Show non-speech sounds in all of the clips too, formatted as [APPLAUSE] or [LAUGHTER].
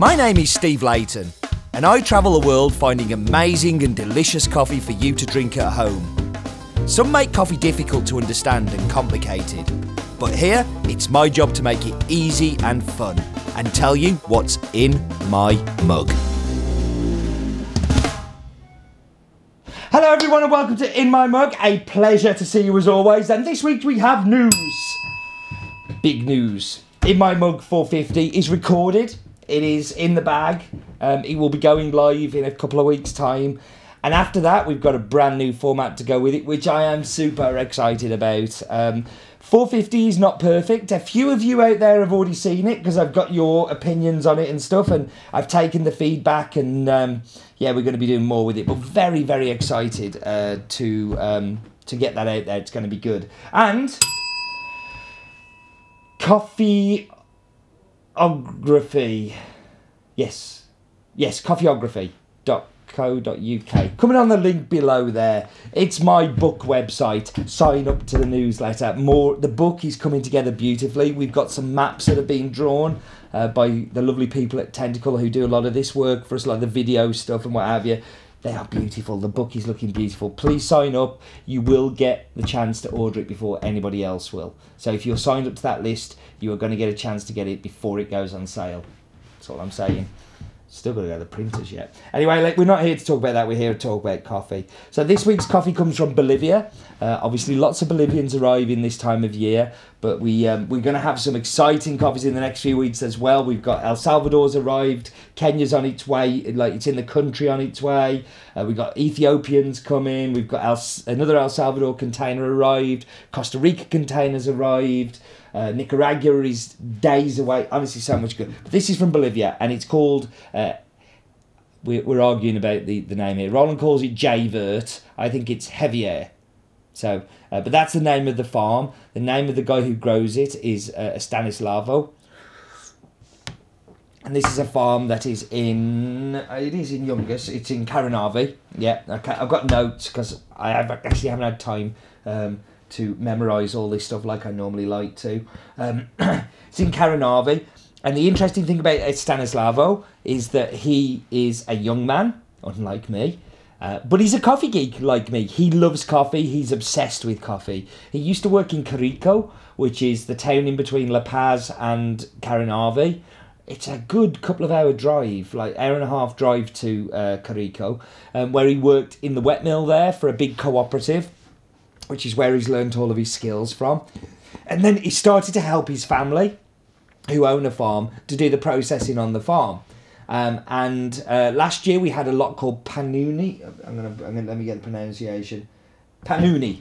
My name is Steve Leighton, and I travel the world finding amazing and delicious coffee for you to drink at home. Some make coffee difficult to understand and complicated, but here it's my job to make it easy and fun and tell you what's in my mug. Hello, everyone, and welcome to In My Mug. A pleasure to see you as always. And this week we have news. Big news. In My Mug 450 is recorded, it is in the bag. Um, it will be going live in a couple of weeks' time. And after that, we've got a brand new format to go with it, which I am super excited about. Um, 450 is not perfect. A few of you out there have already seen it because I've got your opinions on it and stuff, and I've taken the feedback, and um, yeah, we're going to be doing more with it. But very, very excited uh, to um, to get that out there. It's going to be good. And coffeeography, yes, yes, coffeeography. Dot Coming on the link below there. It's my book website. Sign up to the newsletter. More the book is coming together beautifully. We've got some maps that have been drawn uh, by the lovely people at Tentacle who do a lot of this work for us, like the video stuff and what have you. They are beautiful. The book is looking beautiful. Please sign up. You will get the chance to order it before anybody else will. So if you're signed up to that list, you are going to get a chance to get it before it goes on sale. That's all I'm saying. Still got to go to the printers yet. Anyway, like, we're not here to talk about that. We're here to talk about coffee. So this week's coffee comes from Bolivia. Uh, obviously, lots of Bolivians arrive in this time of year, but we um, we're going to have some exciting coffees in the next few weeks as well. We've got El Salvador's arrived, Kenya's on its way, like it's in the country on its way. Uh, we've got Ethiopians coming. We've got El, another El Salvador container arrived. Costa Rica containers arrived. Uh, Nicaragua is days away. Honestly, so much good. But this is from Bolivia, and it's called. Uh, we're, we're arguing about the, the name here. Roland calls it J-Vert. I think it's Heavier. So, uh, but that's the name of the farm. The name of the guy who grows it is uh, Stanislavo. And this is a farm that is in. It is in Yungas. It's in Caranavi. Yeah, okay. I've got notes because I have actually haven't had time um, to memorise all this stuff like I normally like to. Um, [CLEARS THROAT] it's in Caranavi, and the interesting thing about Stanislavo is that he is a young man, unlike me. Uh, but he's a coffee geek like me. He loves coffee. He's obsessed with coffee. He used to work in Carico, which is the town in between La Paz and Caranavi. It's a good couple of hour drive, like hour and a half drive to uh, Carico, um, where he worked in the wet mill there for a big cooperative, which is where he's learnt all of his skills from. And then he started to help his family, who own a farm, to do the processing on the farm. Um, and uh, last year we had a lot called Panuni. I'm gonna, I'm gonna let me get the pronunciation. Panuni,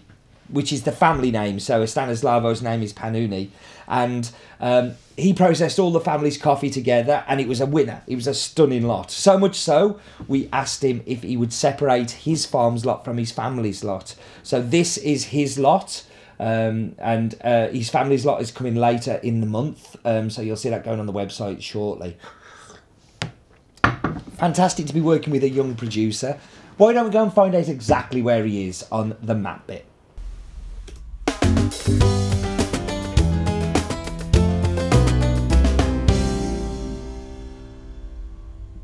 which is the family name. So Stanislavo's name is Panuni, and um, he processed all the family's coffee together, and it was a winner. It was a stunning lot. So much so, we asked him if he would separate his farm's lot from his family's lot. So this is his lot. Um, and uh, his family's lot is coming later in the month, um, so you'll see that going on the website shortly fantastic to be working with a young producer. Why don't we go and find out exactly where he is on the map bit?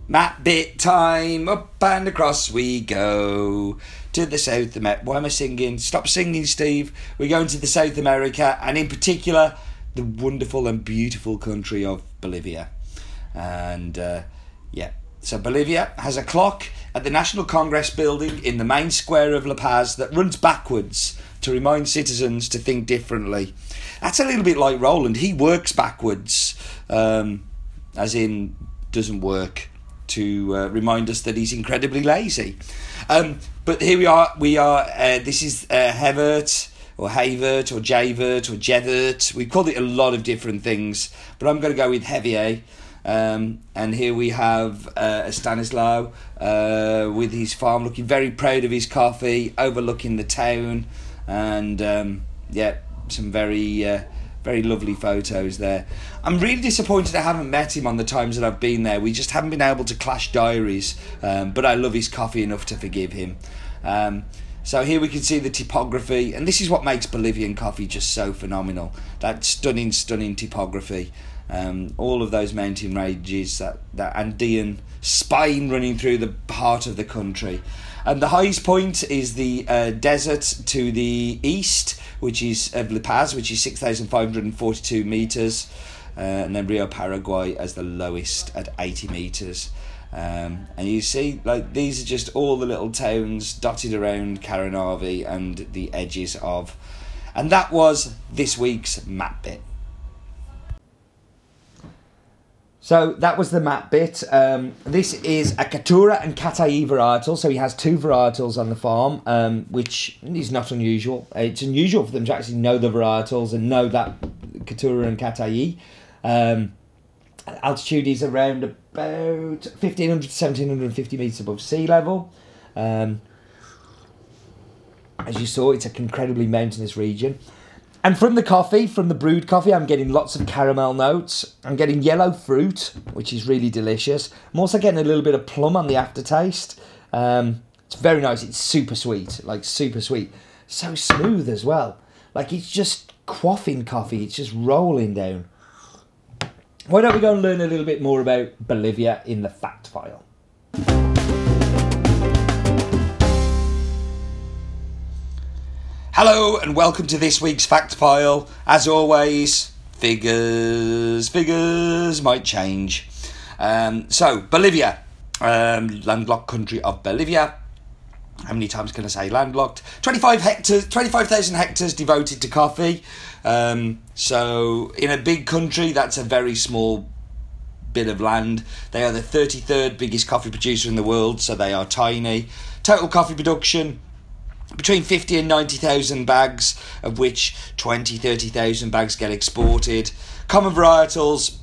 Map bit time, up and across we go to the South America. Why am I singing? Stop singing, Steve. We're going to the South America, and in particular, the wonderful and beautiful country of Bolivia. And uh, yeah, so Bolivia has a clock at the National Congress building in the main square of La Paz that runs backwards to remind citizens to think differently. That's a little bit like Roland. He works backwards, um, as in doesn't work, to uh, remind us that he's incredibly lazy. Um, but here we are. We are. Uh, this is uh, Hevert or Havert or Javert or Jevert. We've called it a lot of different things, but I'm going to go with Hevier. Um, and here we have uh, Stanislaw uh, with his farm, looking very proud of his coffee, overlooking the town, and um, yeah, some very uh, very lovely photos there. I'm really disappointed I haven't met him on the times that I've been there. We just haven't been able to clash diaries, um, but I love his coffee enough to forgive him. Um, so here we can see the topography, and this is what makes Bolivian coffee just so phenomenal. That stunning, stunning topography. Um, all of those mountain ranges, that, that Andean spine running through the heart of the country. And the highest point is the uh, desert to the east, which is of La Paz, which is 6,542 metres. Uh, and then Rio Paraguay as the lowest at 80 metres. Um, and you see, like these are just all the little towns dotted around Caranavi and the edges of. And that was this week's map bit. So that was the map bit. Um, this is a Caturra and Catuai varietal. So he has two varietals on the farm, um, which is not unusual. It's unusual for them to actually know the varietals and know that Caturra and Catuai. Um, altitude is around about 1500 to 1750 metres above sea level. Um, as you saw, it's an incredibly mountainous region. And from the coffee, from the brewed coffee, I'm getting lots of caramel notes. I'm getting yellow fruit, which is really delicious. I'm also getting a little bit of plum on the aftertaste. Um, it's very nice. It's super sweet, like super sweet. So smooth as well. Like it's just quaffing coffee. It's just rolling down. Why don't we go and learn a little bit more about Bolivia in the fact file? Hello and welcome to this week's fact file. As always, figures, figures might change. Um, so, Bolivia, um, landlocked country of Bolivia. How many times can I say landlocked? 25 hectares, 25,000 hectares devoted to coffee. Um, so, in a big country, that's a very small bit of land. They are the 33rd biggest coffee producer in the world, so they are tiny. Total coffee production between 50 and 90,000 bags, of which 20, 30,000 bags get exported. Common varietals,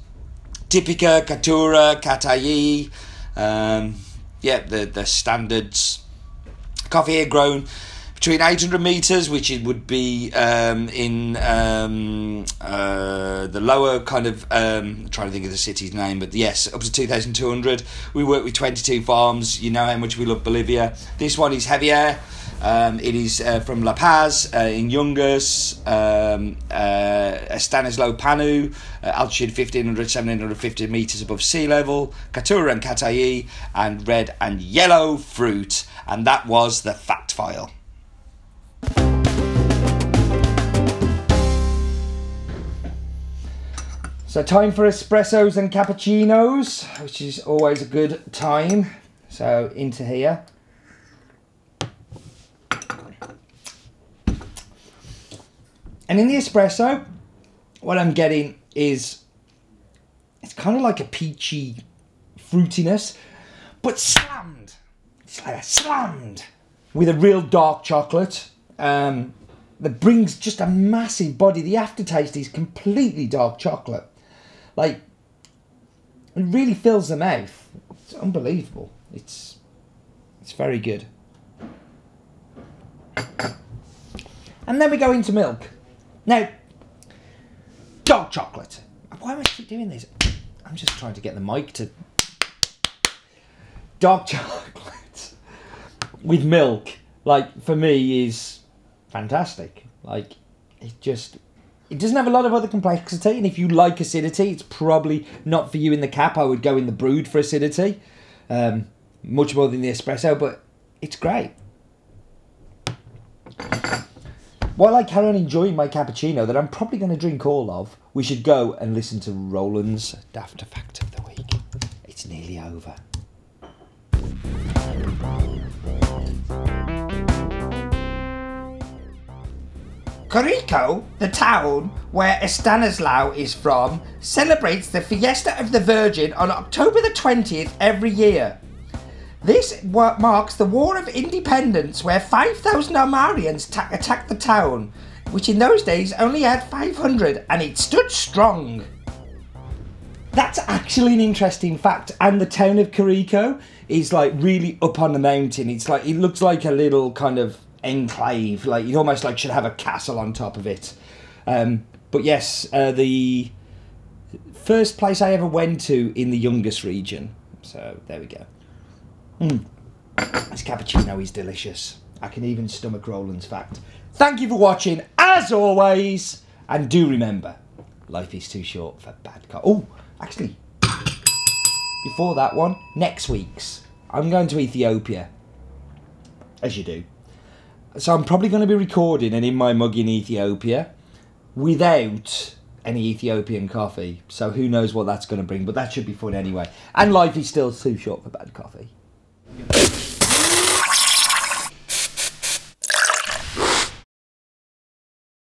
Typica, Caturra, Catuai, um, yeah, the, the standards. Coffee here grown between 800 metres, which it would be um, in um, uh, the lower kind of, um, trying to think of the city's name, but yes, up to 2,200. We work with 22 farms. You know how much we love Bolivia. This one is heavier. Um, it is uh, from La Paz uh, in Yungas, um, uh, Panu, uh, altitude 1500 1750 metres above sea level, Caturra and Catuai, and red and yellow fruit. And that was the fact file. So, time for espressos and cappuccinos, which is always a good time. So, into here. And in the espresso, what I'm getting is it's kind of like a peachy fruitiness, but slammed. It's like a slammed with a real dark chocolate um, that brings just a massive body. The aftertaste is completely dark chocolate. Like, it really fills the mouth. It's unbelievable. It's it's very good. [COUGHS] And then we go into milk. Now, dark chocolate. Why am I keep doing this? I'm just trying to get the mic to. Dark [LAUGHS] chocolate with milk, like for me, is fantastic. Like it just. It doesn't have a lot of other complexity, and if you like acidity, it's probably not for you in the cap. I would go in the brewed for acidity, um, much more than the espresso, but it's great. While I carry on enjoying my cappuccino that I'm probably going to drink all of, we should go and listen to Roland's Daft Fact of the Week. It's nearly over. Corico, the town where Estanislao is from, celebrates the Fiesta of the Virgin on October the 20th every year. This marks the War of Independence, where 5,000 Armarians ta- attacked the town, which in those days only had 500, and it stood strong. That's actually an interesting fact. And the town of Corico is like really up on the mountain. It's like it looks like a little kind of enclave. Like you almost like should have a castle on top of it. Um, but yes, uh, the first place I ever went to in the Yungas region. So there we go. Mm. This cappuccino is delicious. I can even stomach Roland's fact. Thank you for watching, as always, and do remember, Life is too short for bad coffee. Oh, actually, before that one, next week's. I'm going to Ethiopia. As you do. So I'm probably going to be recording and in my mug in Ethiopia without any Ethiopian coffee. So who knows what that's going to bring, but that should be fun anyway. And life is still too short for bad coffee.